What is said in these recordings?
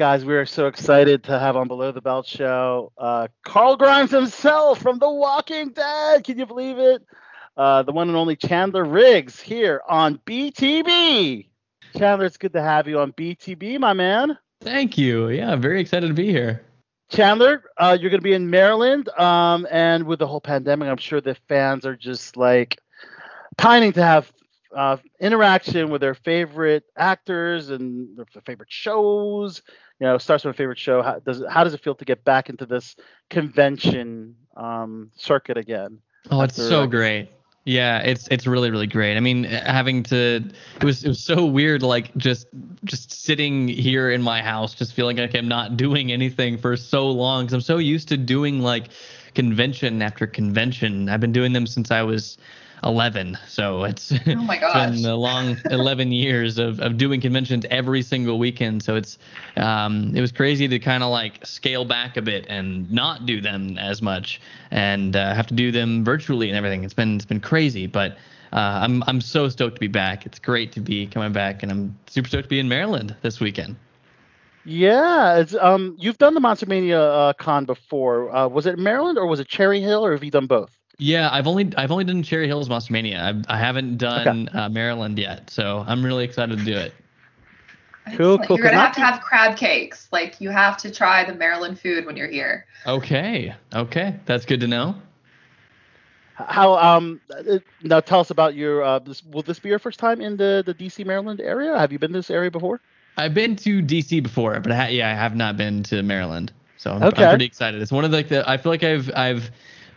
Guys, we are so excited to have on Below the Belt show uh, Carl Grimes himself from The Walking Dead. Can you believe it? Uh, the one and only Chandler Riggs here on BTB. Chandler, it's good to have you on BTB, my man. Thank you. Yeah, very excited to be here. Chandler, uh, you're going to be in Maryland, um, and with the whole pandemic, I'm sure the fans are just like pining to have uh, interaction with their favorite actors and their favorite shows. You know, starts with a favorite show. How does it, how does it feel to get back into this convention um, circuit again? Oh, it's so great. Yeah, it's it's really really great. I mean, having to it was it was so weird like just just sitting here in my house just feeling like I'm not doing anything for so long cuz I'm so used to doing like convention after convention. I've been doing them since I was 11. So it's, oh my gosh. it's been a long 11 years of, of doing conventions every single weekend. So it's um, it was crazy to kind of like scale back a bit and not do them as much and uh, have to do them virtually and everything. It's been it's been crazy, but uh, I'm I'm so stoked to be back. It's great to be coming back, and I'm super stoked to be in Maryland this weekend. Yeah, it's um you've done the Monster Mania uh, con before. Uh, was it Maryland or was it Cherry Hill, or have you done both? Yeah, I've only I've only done Cherry Hills Monster Mania. I've, I haven't done okay. uh, Maryland yet, so I'm really excited to do it. Cool, cool. You're gonna have to have crab cakes. Like you have to try the Maryland food when you're here. Okay, okay, that's good to know. How um now tell us about your uh this, will this be your first time in the the DC Maryland area? Have you been to this area before? I've been to DC before, but I ha- yeah, I have not been to Maryland. So I'm, okay. I'm pretty excited. It's one of the, the I feel like I've I've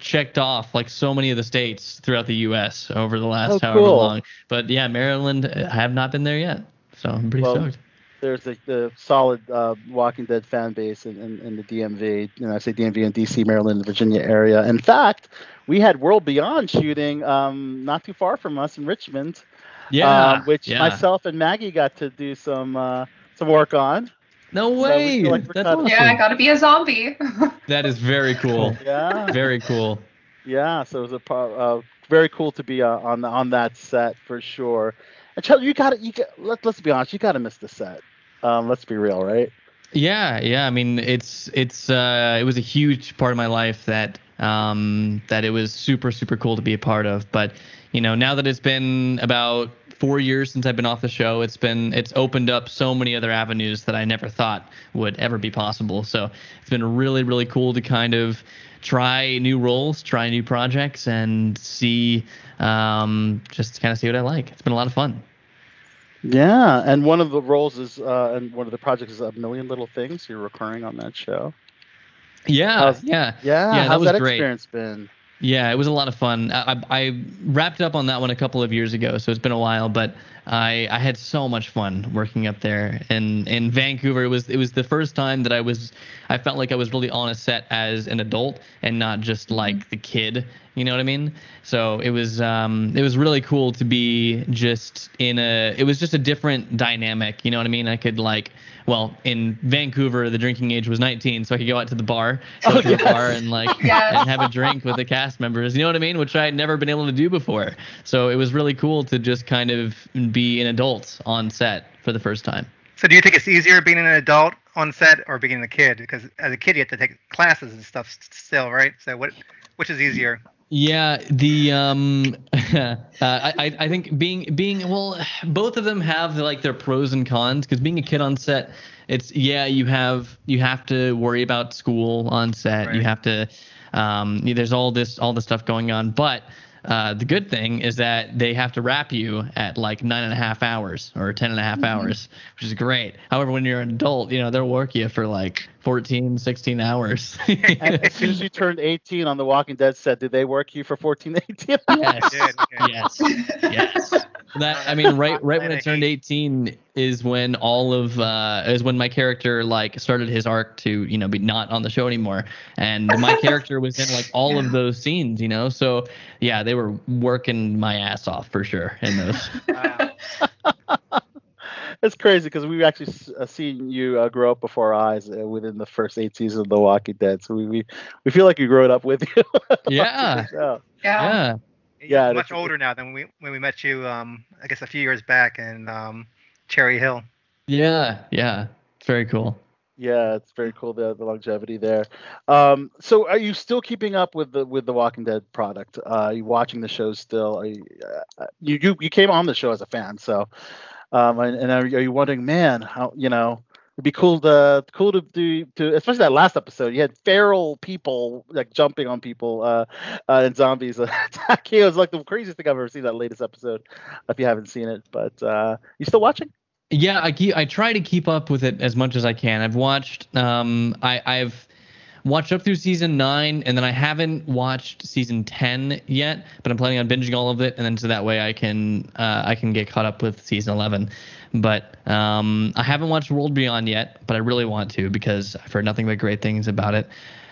checked off like so many of the states throughout the U.S. over the last oh, however cool. long. But yeah, Maryland, I have not been there yet, so I'm pretty well, stoked. There's a, the solid uh, Walking Dead fan base in, in, in the DMV. You know, I say DMV in D.C., Maryland, Virginia area. In fact, we had World Beyond shooting um, not too far from us in Richmond. Yeah, uh, which yeah. myself and Maggie got to do some uh, some work on. No way. So like That's awesome. Yeah, I gotta be a zombie. that is very cool. yeah. Very cool. Yeah, so it was a uh, very cool to be uh, on the, on that set for sure. And Charlie, you got to you got let, let's be honest, you got to miss the set. Um, let's be real, right? Yeah, yeah. I mean, it's it's uh, it was a huge part of my life that um, that it was super super cool to be a part of. But you know, now that it's been about four years since I've been off the show, it's been it's opened up so many other avenues that I never thought would ever be possible. So it's been really really cool to kind of try new roles, try new projects, and see um, just kind of see what I like. It's been a lot of fun. Yeah, and one of the roles is, uh, and one of the projects is a million little things. You're recurring on that show. Yeah, how's, yeah, yeah. yeah. How's that was that great. experience been? Yeah, it was a lot of fun. I, I wrapped up on that one a couple of years ago, so it's been a while, but I, I had so much fun working up there in in Vancouver. It was it was the first time that I was I felt like I was really on a set as an adult and not just like the kid. You know what I mean? So it was um it was really cool to be just in a it was just a different dynamic. You know what I mean? I could like well in Vancouver the drinking age was 19, so I could go out to the bar, go Oh, to yes. the bar and like Yes. and have a drink with the cast members. You know what I mean? Which I had never been able to do before. So it was really cool to just kind of be an adult on set for the first time. So do you think it's easier being an adult on set or being a kid? Because as a kid you have to take classes and stuff still, right? So what, which is easier? Yeah, the um, uh, I I I think being being well, both of them have like their pros and cons. Because being a kid on set, it's yeah you have you have to worry about school on set. You have to um, there's all this all this stuff going on, but. Uh, the good thing is that they have to wrap you at like nine and a half hours or ten and a half hours, which is great. However, when you're an adult, you know, they'll work you for like 14, 16 hours. As soon as you turned 18 on the Walking Dead set, did they work you for 14, 18? yes. Yes yes that i mean right right when i turned 18 is when all of uh is when my character like started his arc to you know be not on the show anymore and my character was in like all of those scenes you know so yeah they were working my ass off for sure in those Wow. It's crazy because we've actually s- uh, seen you uh, grow up before our eyes uh, within the first eight seasons of The Walking Dead. So we we, we feel like we grew up with you. yeah Yeah. Yeah. yeah You're much older now than we when we met you. Um, I guess a few years back in um, Cherry Hill. yeah yeah It's very cool. Yeah, it's very cool the, the longevity there. Um, so, are you still keeping up with the with the Walking Dead product? Uh, are you watching the show still? Are you, uh, you you you came on the show as a fan, so um, and, and are, you- are you wondering, man, how you know? It'd be cool to cool to do to especially that last episode. You had feral people like jumping on people uh, uh, and zombies attacking. It was like the craziest thing I've ever seen. That latest episode, if you haven't seen it, but uh, you still watching? Yeah, I keep I try to keep up with it as much as I can. I've watched um I I've watched up through season 9 and then I haven't watched season 10 yet, but I'm planning on binging all of it and then so that way I can uh I can get caught up with season 11. But um I haven't watched World Beyond yet, but I really want to because I've heard nothing but great things about it.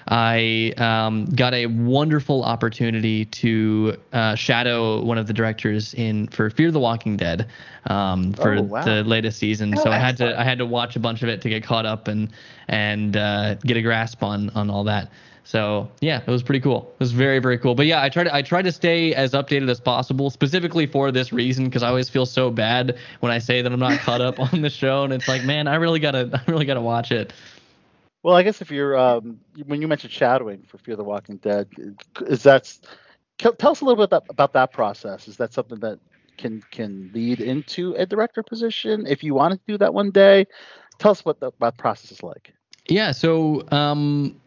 I um, got a wonderful opportunity to uh, shadow one of the directors in for Fear the Walking Dead um, for Oh, wow. the latest season. Oh, so I had to I had to watch a bunch of it to get caught up and and uh, get a grasp on on all that. So yeah, it was pretty cool. It was very very cool. But yeah, I tried to I try to stay as updated as possible, specifically for this reason because I always feel so bad when I say that I'm not caught up on the show, and it's like, man, I really gotta I really gotta watch it. Well, I guess if you're um, when you mentioned shadowing for Fear the Walking Dead, is that tell us a little bit about, about that process? Is that something that can can lead into a director position if you want to do that one day? Tell us what the that process is like. Yeah. So, um,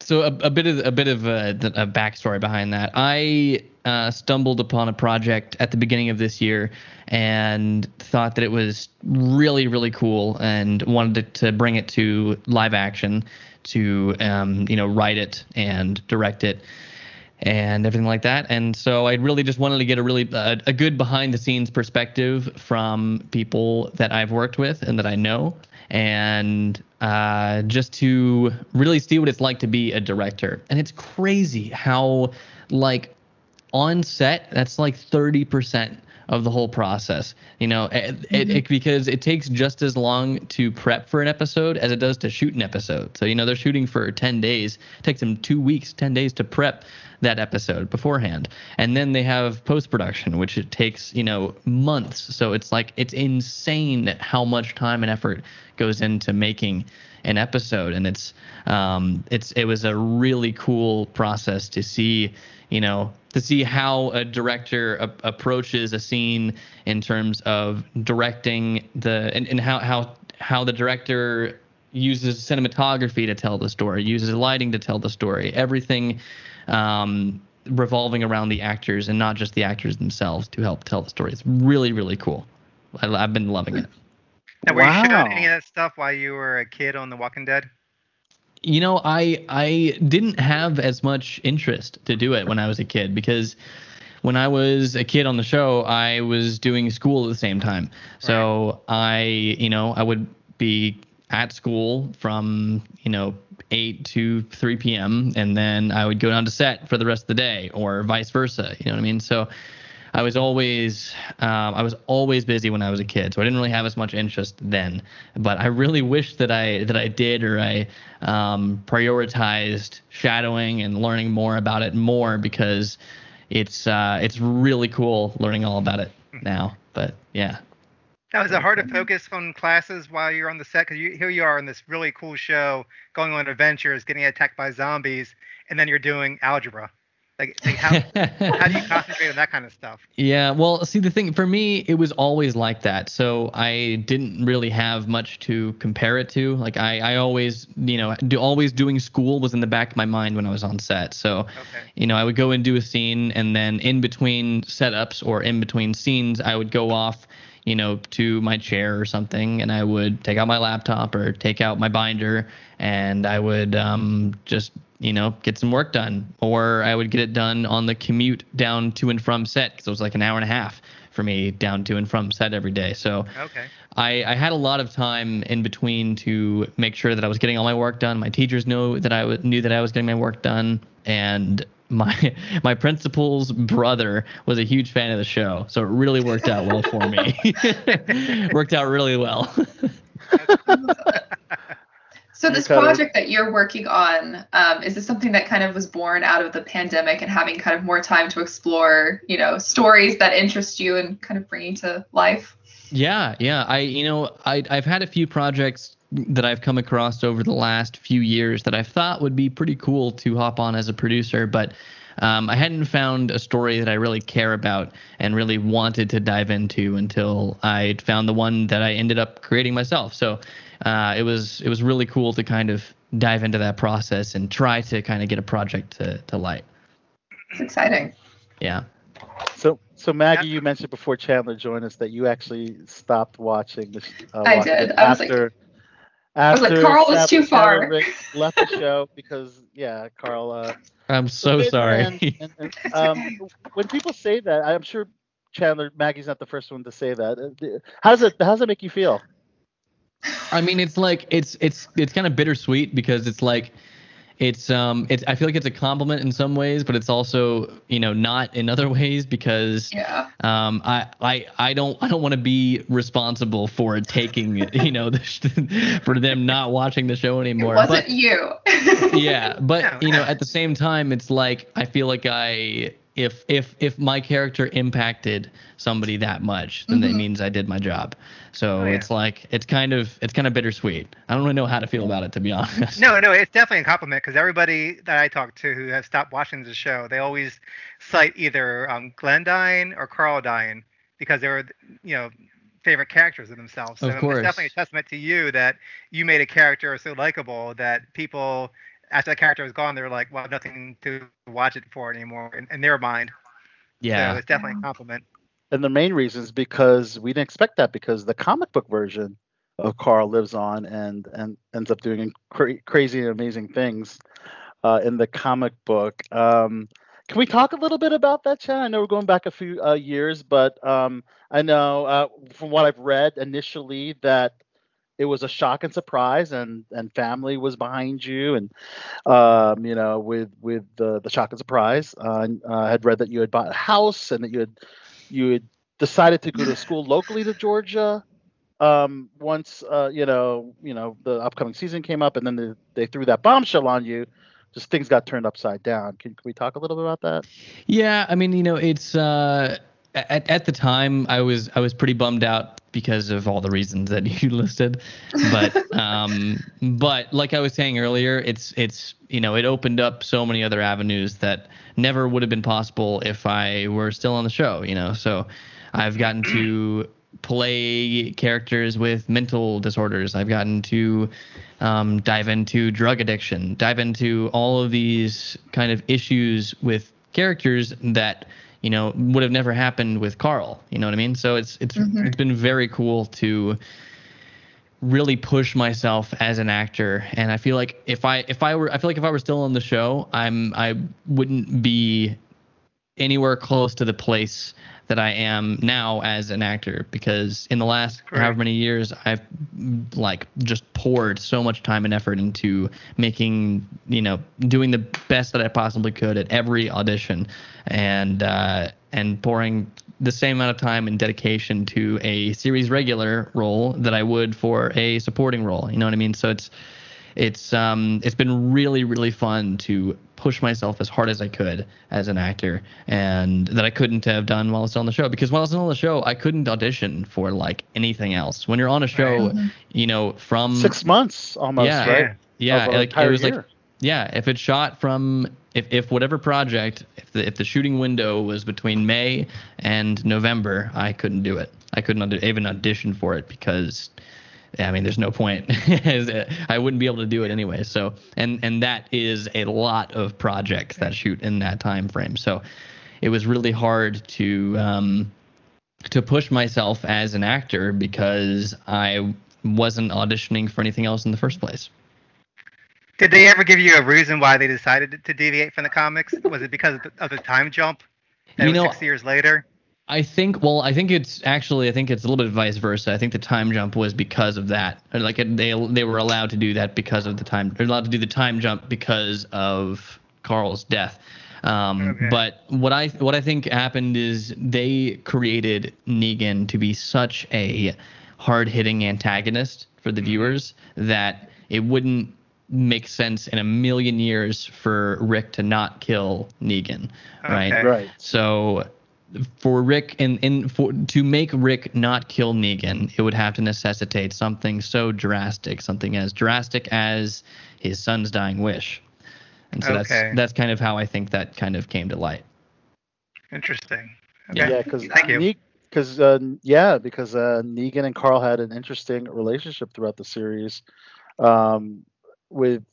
so a, a bit of a bit of a, a backstory behind that. I uh, stumbled upon a project at the beginning of this year and thought that it was really really cool and wanted to, to bring it to live action to um, you know write it and direct it and everything like that. And so I really just wanted to get a really uh, a good behind the scenes perspective from people that I've worked with and that I know, and uh, just to really see what it's like to be a director. And it's crazy how like on set that's like 30% of the whole process. You know it, it, it- because it takes just as long to prep for an episode as it does to shoot an episode. So you know they're shooting for 10 days. It takes them two weeks 10 days to prep that episode beforehand. And then they have post production which it takes you know months. So it's like it's insane how much time and effort goes into making an episode. And it's um it's it was a really cool process to see you know to see how a director a- approaches a scene in terms of directing the and, and how how how the director uses cinematography to tell the story uses lighting to tell the story everything um revolving around the actors and not just the actors themselves to help tell the story. It's really really cool. I, i've been loving it Now, were you shooting Wow. any of that stuff while you were a kid on The Walking Dead? you know i i didn't have as much interest to do it when i was a kid because when i was a kid on the show i was doing school at the same time so i you know i would be at school from you know 8 to 3 p.m and then i would go down to set for the rest of the day or vice versa you know what i mean so I was always um, I was always busy when I was a kid, so I didn't really have as much interest then. But I really wish that I that I did, or I um, prioritized shadowing and learning more about it more because it's uh, it's really cool learning all about it now. But yeah, Now, is it hard to focus on classes while you're on the set? Because here you are in this really cool show, going on adventures, getting attacked by zombies, and then you're doing algebra. Like, like how, how do you concentrate on that kind of stuff? Yeah, well, see the thing for me, it was always like that. So I didn't really have much to compare it to. Like I, I always, you know, do always doing school was in the back of my mind when I was on set. So, Okay. you know, I would go and do a scene, and then in between setups or in between scenes, I would go off, you know, to my chair or something, and I would take out my laptop or take out my binder, and I would um, just, you know, get some work done, or I would get it done on the commute down to and from set because it was like an hour and a half for me down to and from set every day. So Okay. I, I had a lot of time in between to make sure that I was getting all my work done. My teachers knew that I w- knew that I was getting my work done, and my my principal's brother was a huge fan of the show, so it really worked out well for me. worked out really well. So this project that you're working on, um, is this something that kind of was born out of the pandemic and having kind of more time to explore, you know, stories that interest you and kind of bringing to life? Yeah, yeah. I you know I I've had a few projects that I've come across over the last few years that I thought would be pretty cool to hop on as a producer, but um, I hadn't found a story that I really care about and really wanted to dive into until I found the one that I ended up creating myself. So uh, it was it was really cool to kind of dive into that process and try to kind of get a project to, to light. It's exciting. Yeah. So, so Maggie, you mentioned before Chandler joined us that you actually stopped watching this. Uh, I did. it I was like- after. I was like, Carl was Chandler- too far. Rick left the show because, yeah, Carl. Uh, I'm so and- sorry. and- and, um, when people say that, I'm sure Chandler Maggie's not the first one to say that. Uh, How does it? How does it make you feel? I mean, it's like it's it's it's kind of bittersweet because it's like it's um it's I feel like it's a compliment in some ways, but it's also you know not in other ways because Yeah. um I I I don't I don't want to be responsible for taking you know the, for them not watching the show anymore. It wasn't but you. yeah, but No, you know, no. at the same time, it's like I feel like I if if if my character impacted somebody that much, then that Mhm. means I did my job. So Oh, yeah. it's like it's kind of it's kind of bittersweet. I don't really know how to feel about it to be honest. No, no, it's definitely a compliment because everybody that I talk to who has stopped watching the show, they always cite either um, Glenn dying or Carl dying because they were, you know, favorite characters of themselves. So Of course. it's definitely a testament to you that you made a character so likable that people, after that character was gone, they were like, well, nothing to watch it for anymore in, in their mind. So Yeah. it's definitely a compliment. And the main reason is because we didn't expect that because the comic book version of Carl lives on and and ends up doing cra- crazy and amazing things uh, in the comic book. Um, can we talk a little bit about that, Chad? I know we're going back a few uh, years, but um, I know uh, from what I've read initially that it was a shock and surprise, and and family was behind you, and um, you know, with with the the shock and surprise. Uh, uh, I had read that you had bought a house and that you had you had decided to go to school locally to Georgia. Um, once uh, you know, you know, the upcoming season came up, and then they, they threw that bombshell on you. Just things got turned upside down. Can, can we talk a little bit about that? Yeah, I mean, you know, it's uh at at the time I was I was pretty bummed out because of all the reasons that you listed. But um but like I was saying earlier, it's it's you know, it opened up so many other avenues that never would have been possible if I were still on the show, you know. So I've gotten to play characters with mental disorders. I've gotten to um, dive into drug addiction, dive into all of these kind of issues with characters that you know would have never happened with Carl. You know what I mean? So it's it's Mhm. it's been very cool to really push myself as an actor and i feel like if i if i were i feel like if i were still on the show i'm i wouldn't be anywhere close to the place that I am now as an actor because in the last Correct. however many years I've like just poured so much time and effort into making you know doing the best that I possibly could at every audition. And uh, and pouring the same amount of time and dedication to a series regular role that I would for a supporting role. You know what I mean? So it's it's um it's been really really fun to push myself as hard as I could as an actor and that I couldn't have done while I was on the show because while I was on the show I couldn't audition for like anything else when you're on a show Right. you know from Six months almost, yeah right? yeah Of like it was like yeah if it's shot from if, if whatever project if the, if the shooting window was between May and November I couldn't do it I couldn't even audition for it because I mean, there's no point. I wouldn't be able to do it anyway. So, and and that is a lot of projects that shoot in that time frame. So, it was really hard to um, to push myself as an actor because I wasn't auditioning for anything else in the first place. Did they ever give you a reason why they decided to deviate from the comics? Was it because of the, of the time jump? That You know- six years later. I think well, I think it's actually I think it's a little bit vice versa. I think the time jump was because of that. Like it, they they were allowed to do that because of the time. They're allowed to do the time jump because of Carl's death. Um, Okay. But what I what I think happened is they created Negan to be such a hard hitting antagonist for the viewers that it wouldn't make sense in a million years for Rick to not kill Negan, right? Right. So for Rick and in for to make Rick not kill Negan, it would have to necessitate something so drastic, something as drastic as his son's dying wish. And so Okay. that's that's kind of how I think that kind of came to light. Interesting. Yeah. Okay. Yeah, because Thank you. because uh, yeah, because uh, Negan and Carl had an interesting relationship throughout the series, um, with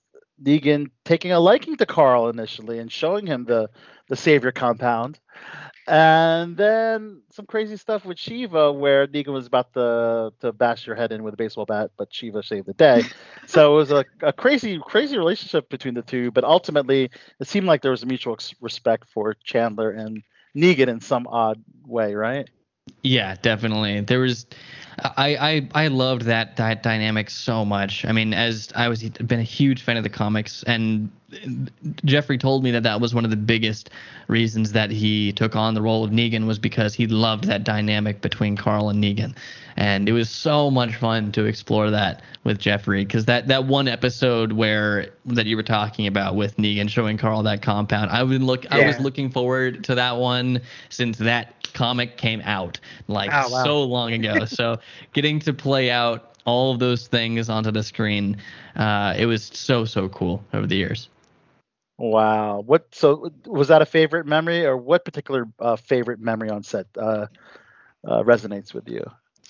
Negan taking a liking to Carl initially and showing him the the savior compound, and then some crazy stuff with Shiva where Negan was about to to bash your head in with a baseball bat, but Shiva saved the day. so it was a, a crazy crazy relationship between the two, but ultimately it seemed like there was a mutual respect for Chandler and Negan in some odd way, right? Yeah, definitely. There was, I I I loved that that dynamic so much. I mean, as I was been a huge fan of the comics, and Jeffrey told me that that was one of the biggest reasons that he took on the role of Negan was because he loved that dynamic between Carl and Negan, and it was so much fun to explore that with Jeffrey because that that one episode where that you were talking about with Negan showing Carl that compound, I would look I was looking forward to that one since that comic came out like Oh, wow. so long ago. so getting to play out all of those things onto the screen, uh, it was so so cool over the years. Wow. What? So was that a favorite memory, or what particular uh, favorite memory on set uh, uh, resonates with you?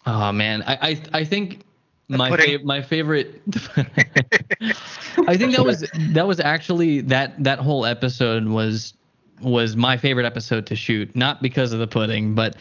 Oh man, I I, I think The my fav- my favorite. I think that was that was actually that that whole episode was was my favorite episode to shoot, not because of the pudding, but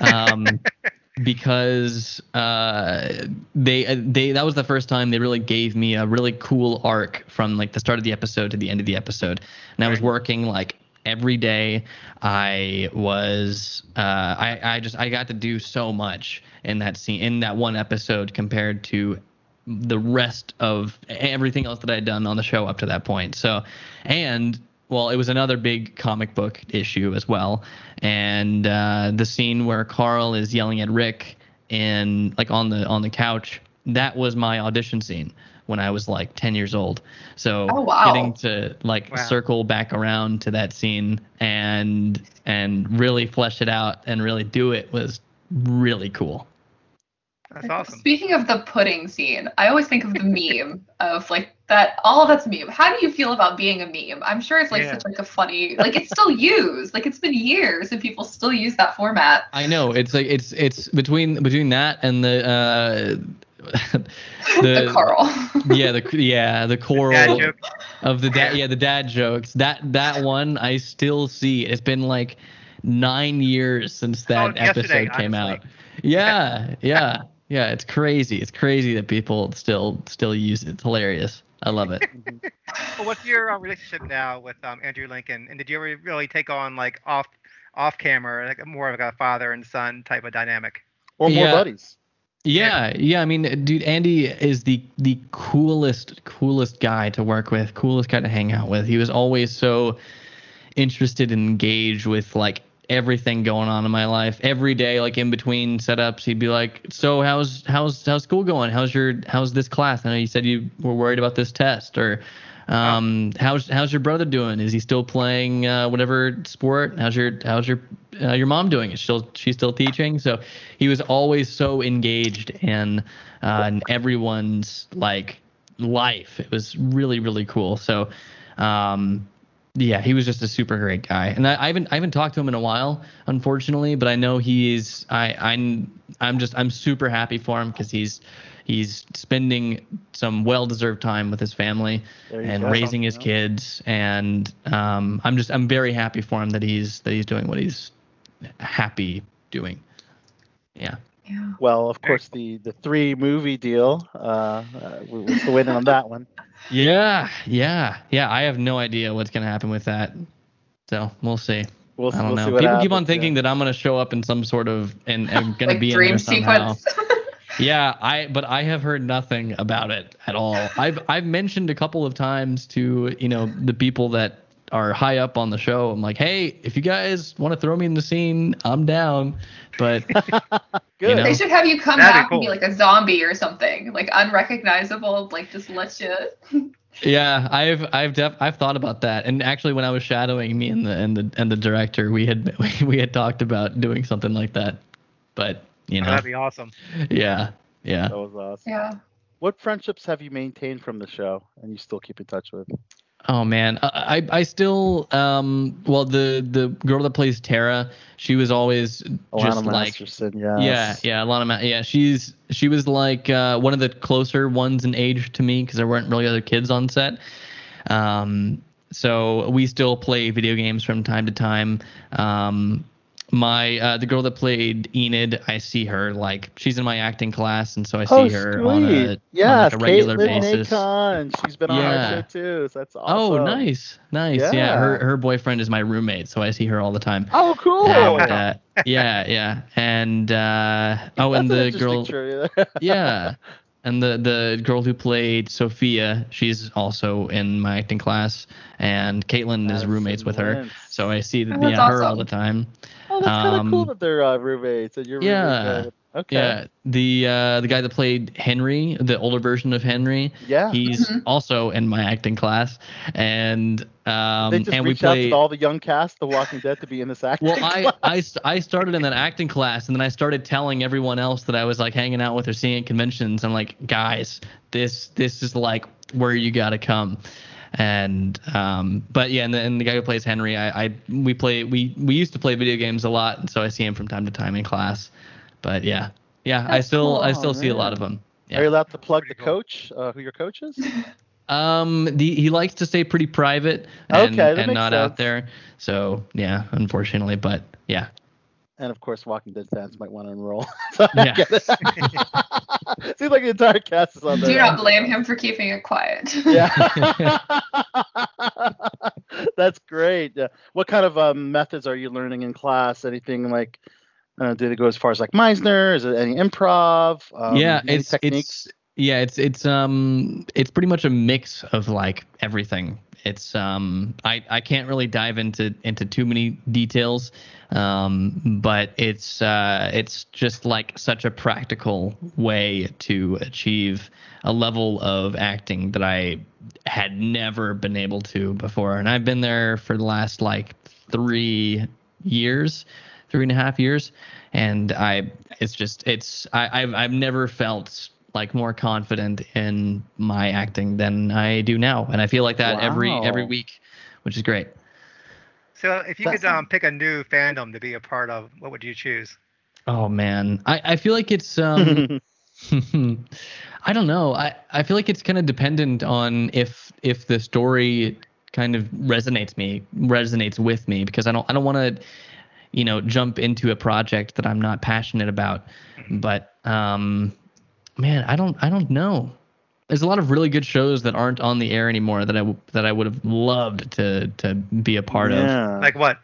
um, because uh, they uh, they that was the first time they really gave me a really cool arc from like the start of the episode to the end of the episode, and I was working like every day. I was uh, I I just I got to do so much in that scene in that one episode compared to the rest of everything else that I had done on the show up to that point. So, and well, it was another big comic book issue as well, and uh, the scene where Carl is yelling at Rick and like on the on the couch. That was my audition scene when I was like 10 years old. So Oh, wow. getting to like Wow. circle back around to that scene and and really flesh it out and really do it was really cool. That's awesome. Speaking of the pudding scene, I always think of the meme of like that. All of that's meme. How do you feel about being a meme? I'm sure it's like Yeah. such like a funny, like it's still used. Like it's been years and people still use that format. I know it's like it's it's between between that and the uh The, the, Carl. yeah the yeah the coral Dad joke. of the dad yeah the dad jokes that that one I still see it's been like nine years since that Oh, episode came out yeah yeah yeah it's crazy it's crazy that people still still use it it's hilarious I love it Well, what's your uh, relationship now with um, Andrew Lincoln? And did you ever really take on like off off camera, like more of like a father and son type of dynamic? Or more Yeah. buddies? Yeah, yeah. I mean, dude, Andy is the the coolest, coolest guy to work with, coolest guy to hang out with. He was always so interested and engaged with like everything going on in my life. Every day, like in between setups, he'd be like, "So how's how's how's school going? How's your how's this class? I know you said you were worried about this test, or um, how's how's your brother doing? Is he still playing uh, whatever sport? How's your how's your uh, your mom doing? Is she she's still teaching? So he was always so engaged in uh, in everyone's like life. It was really really cool. So um, yeah, he was just a super great guy, and I, I haven't I haven't talked to him in a while, unfortunately, but I know he's I I'm I'm just I'm super happy for him because he's he's spending some well-deserved time with his family and go. raising his kids, and um, I'm just I'm very happy for him that he's that he's doing what he's happy doing. Yeah. Yeah. Well, of course, the the three movie deal. Uh, uh, we- we're waiting on that one. Yeah, yeah, yeah. I have no idea what's gonna happen with that, so we'll see. We'll, I don't we'll know. see what People keep on thinking yeah. that I'm gonna show up in some sort of and I'm gonna like be in there somehow. sequence. Yeah, I but I have heard nothing about it at all. I've I've mentioned a couple of times to you know the people that are high up on the show. I'm like, hey, if you guys want to throw me in the scene, I'm down. But Good. know? They should have you come That'd be back and be like a zombie or something, like unrecognizable, like just let you. Yeah, I've I've def- I've thought about that, and actually, when I was shadowing me and the and the and the director, we had we had talked about doing something like that, but you know, that'd be awesome. yeah, yeah. That was awesome. Yeah. What friendships have you maintained from the show, and you still keep in touch with? Oh man, I I still um well the the girl that plays Tara, she was always Alanna just like yes. Yeah, yeah, Alanna. Ma- yeah, she's she was like uh, one of the closer ones in age to me because there weren't really other kids on set. Um, so we still play video games from time to time. Um, my uh, the girl that played Enid, I see her like she's in my acting class, and so I see Oh, her on a, sweet. Yes, on like a regular Katelyn basis. Nacon. She's been on Yeah. our show too, so that's Oh, nice, nice. Yeah. Yeah. her her boyfriend is my roommate, so I see her all the time. Oh, cool. And, uh, yeah, yeah, and uh, oh, and That's an the interesting girl, yeah, and the the girl who played Sophia, she's also in my acting class, and Katelyn is Madison roommates with her, so I see Oh, yeah, that's her all the time. Oh, that's kind of Um, cool that they're uh, roommates and you're Yeah. roommates. Okay. Yeah, the uh, the guy that played Henry, the older version of Henry, Yeah. he's Mhm. also in my acting class, and um, they just and we played, out to all the young cast, The Walking Dead, to be in this acting. Well, I, class. I, st- I started in that acting class, and then I started telling everyone else that I was like hanging out with or seeing at conventions. I'm like, guys, this this is like where you gotta come. And um, but yeah, and the, and the guy who plays Henry, I, I we play we we used to play video games a lot, and so I see him from time to time in class. But yeah, yeah, I That's still I cool, still see a lot man. of them. Are you allowed to plug the coach, uh, who your coach is? Um, the, he likes to stay pretty private and, Okay, and makes not out there. So yeah, unfortunately, but yeah, And of course, Walking Dead fans might want to enroll. so I Yeah. get it. Seems like the entire cast is on there. Do not blame him for keeping it quiet. Yeah. That's great. Yeah. What kind of um, methods are you learning in class? Anything like, uh, did it go as far as like Meisner? Is it any improv? Um, yeah, any it's techniques? it's yeah, it's it's um it's pretty much a mix of like everything. It's um I I can't really dive into into too many details, um but it's uh it's just like such a practical way to achieve a level of acting that I had never been able to before, and I've been there for the last like three years, three and a half years, and I it's just it's I I've I've never felt like more confident in my acting than I do now, and I feel like that every every week, which is great. So if you That's- could um, pick a new fandom to be a part of, what would you choose? Oh man, I I feel like it's um. I don't know. I, I feel like it's kind of dependent on if if the story kind of resonates me resonates with me because I don't I don't want to you know jump into a project that I'm not passionate about. But um man, I don't I don't know. There's a lot of really good shows that aren't on the air anymore that I w- that I would have loved to to be a part of. yeah. Like what?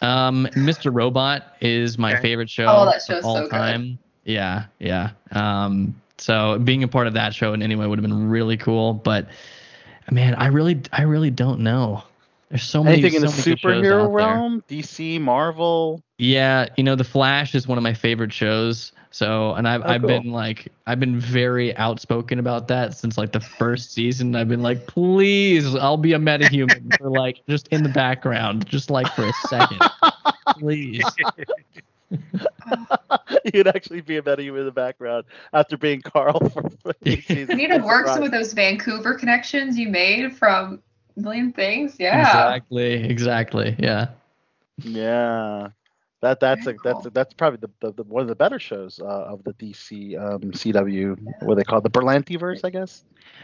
Um, Mr. Robot is my Okay. favorite show Oh, that of show's all so good. time. Yeah, yeah. Um, so being a part of that show in any way would have been really cool. But man, I really, I really don't know. There's so many. Anything in the many good shows superhero out there. realm? DC, Marvel. Yeah, you know, The Flash is one of my favorite shows. So, and I've Oh, I've cool. been like I've been very outspoken about that since like the first season. I've been like, please, I'll be a metahuman for like just in the background, just like for a second, please. You'd actually be a metahuman in the background after being Carl for 15. You need to work some of those Vancouver connections you made from Million Things. Yeah. Exactly, exactly. Yeah. Yeah, that that's Very a, that's cool. that's probably the, the, the one of the better shows uh, of the DC um, CW. What they call it, the Berlantiverse, I guess.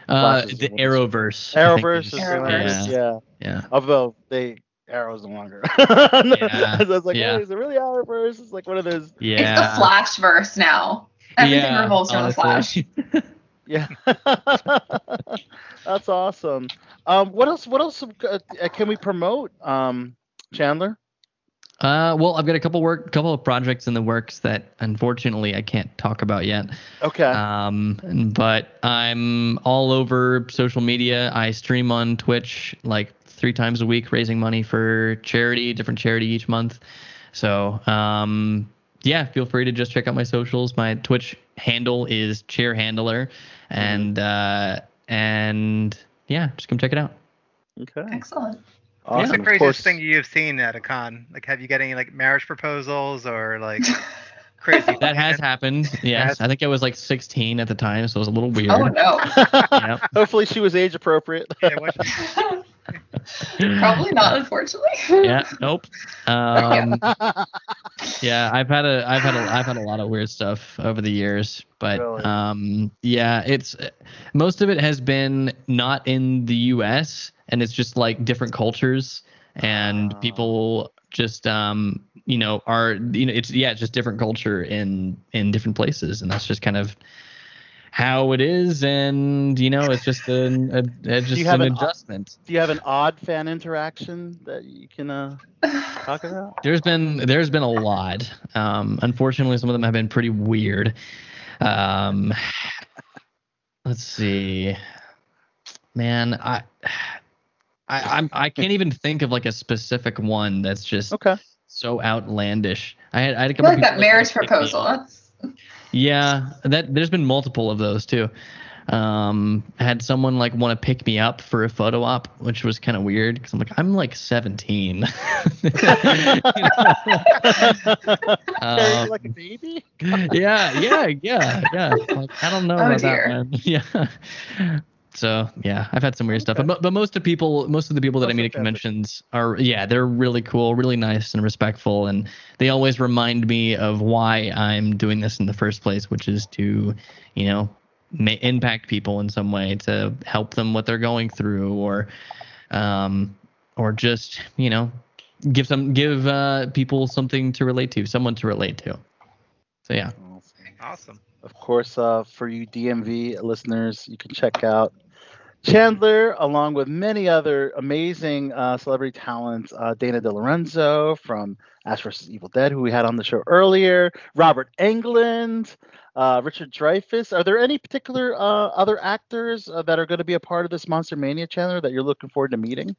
Uh, the the one that's- Arrowverse. Arrowverse is- is Arrowverse. yeah. yeah. Yeah. Although they Arrow's no longer. I was like, yeah. oh, is it really Arrowverse? It's like one of those. Yeah. It's the Flash verse now. Everything yeah, revolves around the Flash. Yeah, that's awesome. Um, what else? What else uh, can we promote, um, Chandler? Uh, well, I've got a couple work, couple of projects in the works that unfortunately I can't talk about yet. Okay. Um, but I'm all over social media. I stream on Twitch like three times a week, raising money for charity, different charity each month. So, um, yeah, feel free to just check out my socials. My Twitch handle is chair handler, and uh, and yeah, just come check it out. Okay. Excellent. What's Awesome. the Of craziest course- thing you've seen at a con? Like, have you got any like marriage proposals or like crazy? That has happened. Yes, I think I was like 16 at the time, so it was a little weird. Oh no. Yeah. Hopefully she was age appropriate. Yeah, what- Probably not, unfortunately. yeah. Nope. Um, yeah, I've had a, I've had a, I've had a lot of weird stuff over the years, but Really? um, yeah, it's most of it has been not in the U.S. and it's just like different cultures and Ah. people just um, you know, are you know, it's yeah, it's just different culture in in different places, and that's just kind of how it is, and you know, it's just an a, a, just you have an an- adjustment. Do you have an odd fan interaction that you can uh, talk about? There's been there's been a lot. Um, unfortunately, some of them have been pretty weird. Um, let's see, man, I. I, I'm I can't even think of like a specific one that's just Okay. so outlandish. I had I had a couple feel like that marriage pick me up. proposal. That's Yeah, that there's been multiple of those too. Um, I had someone like want to pick me up for a photo op, which was kind of weird because I'm like I'm like 17. You know? Carry you Um, like a baby? yeah, yeah, yeah, yeah. Like, I don't know Oh, about dear. that one. Yeah. So yeah, I've had some weird stuff, but but most of people, most of the people that I meet at fancy. conventions are yeah, they're really cool, really nice and respectful, and they always remind me of why I'm doing this in the first place, which is to, you know, ma- impact people in some way to help them what they're going through, or, um, or just you know, give some give uh, people something to relate to, someone to relate to. So yeah. Awesome. Of course, uh, for you DMV listeners, you can check out Chandler, along with many other amazing uh, celebrity talents. Uh, Dana DeLorenzo from Ash vs. Evil Dead, who we had on the show earlier. Robert Englund, uh, Richard Dreyfuss. Are there any particular uh, other actors uh, that are going to be a part of this Monster Mania, Chandler, that you're looking forward to meeting?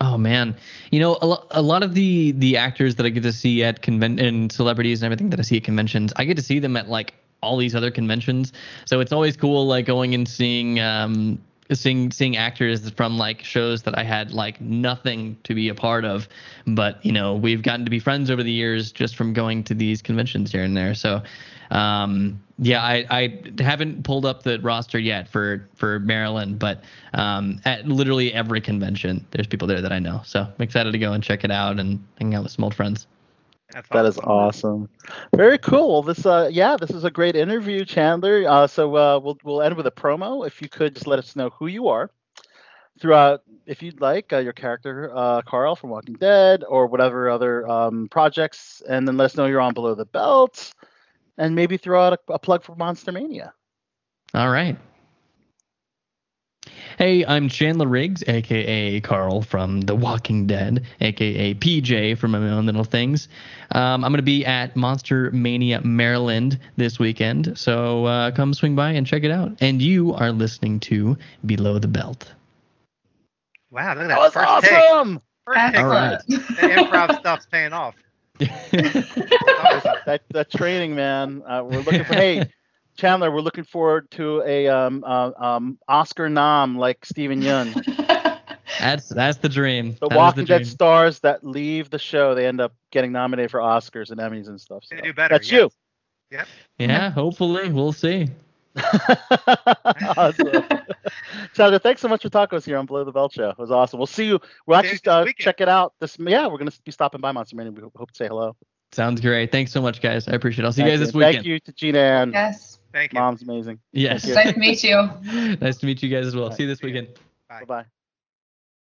Oh man, you know a, lo- a lot of the the actors that I get to see at conven and celebrities and everything that I see at conventions, I get to see them at like all these other conventions. So it's always cool like going and seeing um seeing seeing actors from like shows that I had like nothing to be a part of, but you know we've gotten to be friends over the years just from going to these conventions here and there. So um yeah I, I haven't pulled up the roster yet for for Maryland, but um at literally every convention there's people there that I know. So I'm excited to go and check it out and hang out with some old friends. That's That is awesome. Very cool. Well, this uh yeah, this is a great interview, Chandler. Uh, so uh, we'll we'll end with a promo. If you could just let us know who you are throughout, if you'd like, uh, your character uh, Carl from Walking Dead or whatever other um, projects, and then let us know you're on Below the Belt, and maybe throw out a, a plug for Monster Mania. All right. Hey, I'm Chandler Riggs, aka Carl from The Walking Dead, aka PJ from My Own Little Things. Um, I'm going to be at Monster Mania Maryland this weekend, so uh, come swing by and check it out. And you are listening to Below the Belt. Wow, look at That that, was first take. awesome. First take. All right. The improv stuff's paying off. that that training, man. Uh, we're looking for. hey, Chandler, we're looking forward to a um, uh, um, Oscar nom like Steven Yeun. that's that's the dream. The That is Walking Dead dream. stars that leave the show, they end up getting nominated for Oscars and Emmys and stuff. So They do better, That's yes. you. Yeah, hopefully we'll see. awesome. Chandler, thanks so much for talking to us here on Below the Belt Show. It was awesome. We'll see you. We'll See actually this uh, check it out. This yeah, we're gonna be stopping by Monster Mania. We hope to say hello. Sounds great. Thanks so much, guys. I appreciate it. I'll see you guys this weekend. Thank you to Gina and yes. Thank you. Mom's amazing. Yes. Nice to meet you. nice to meet you guys as well. See you this weekend. Bye. Bye bye.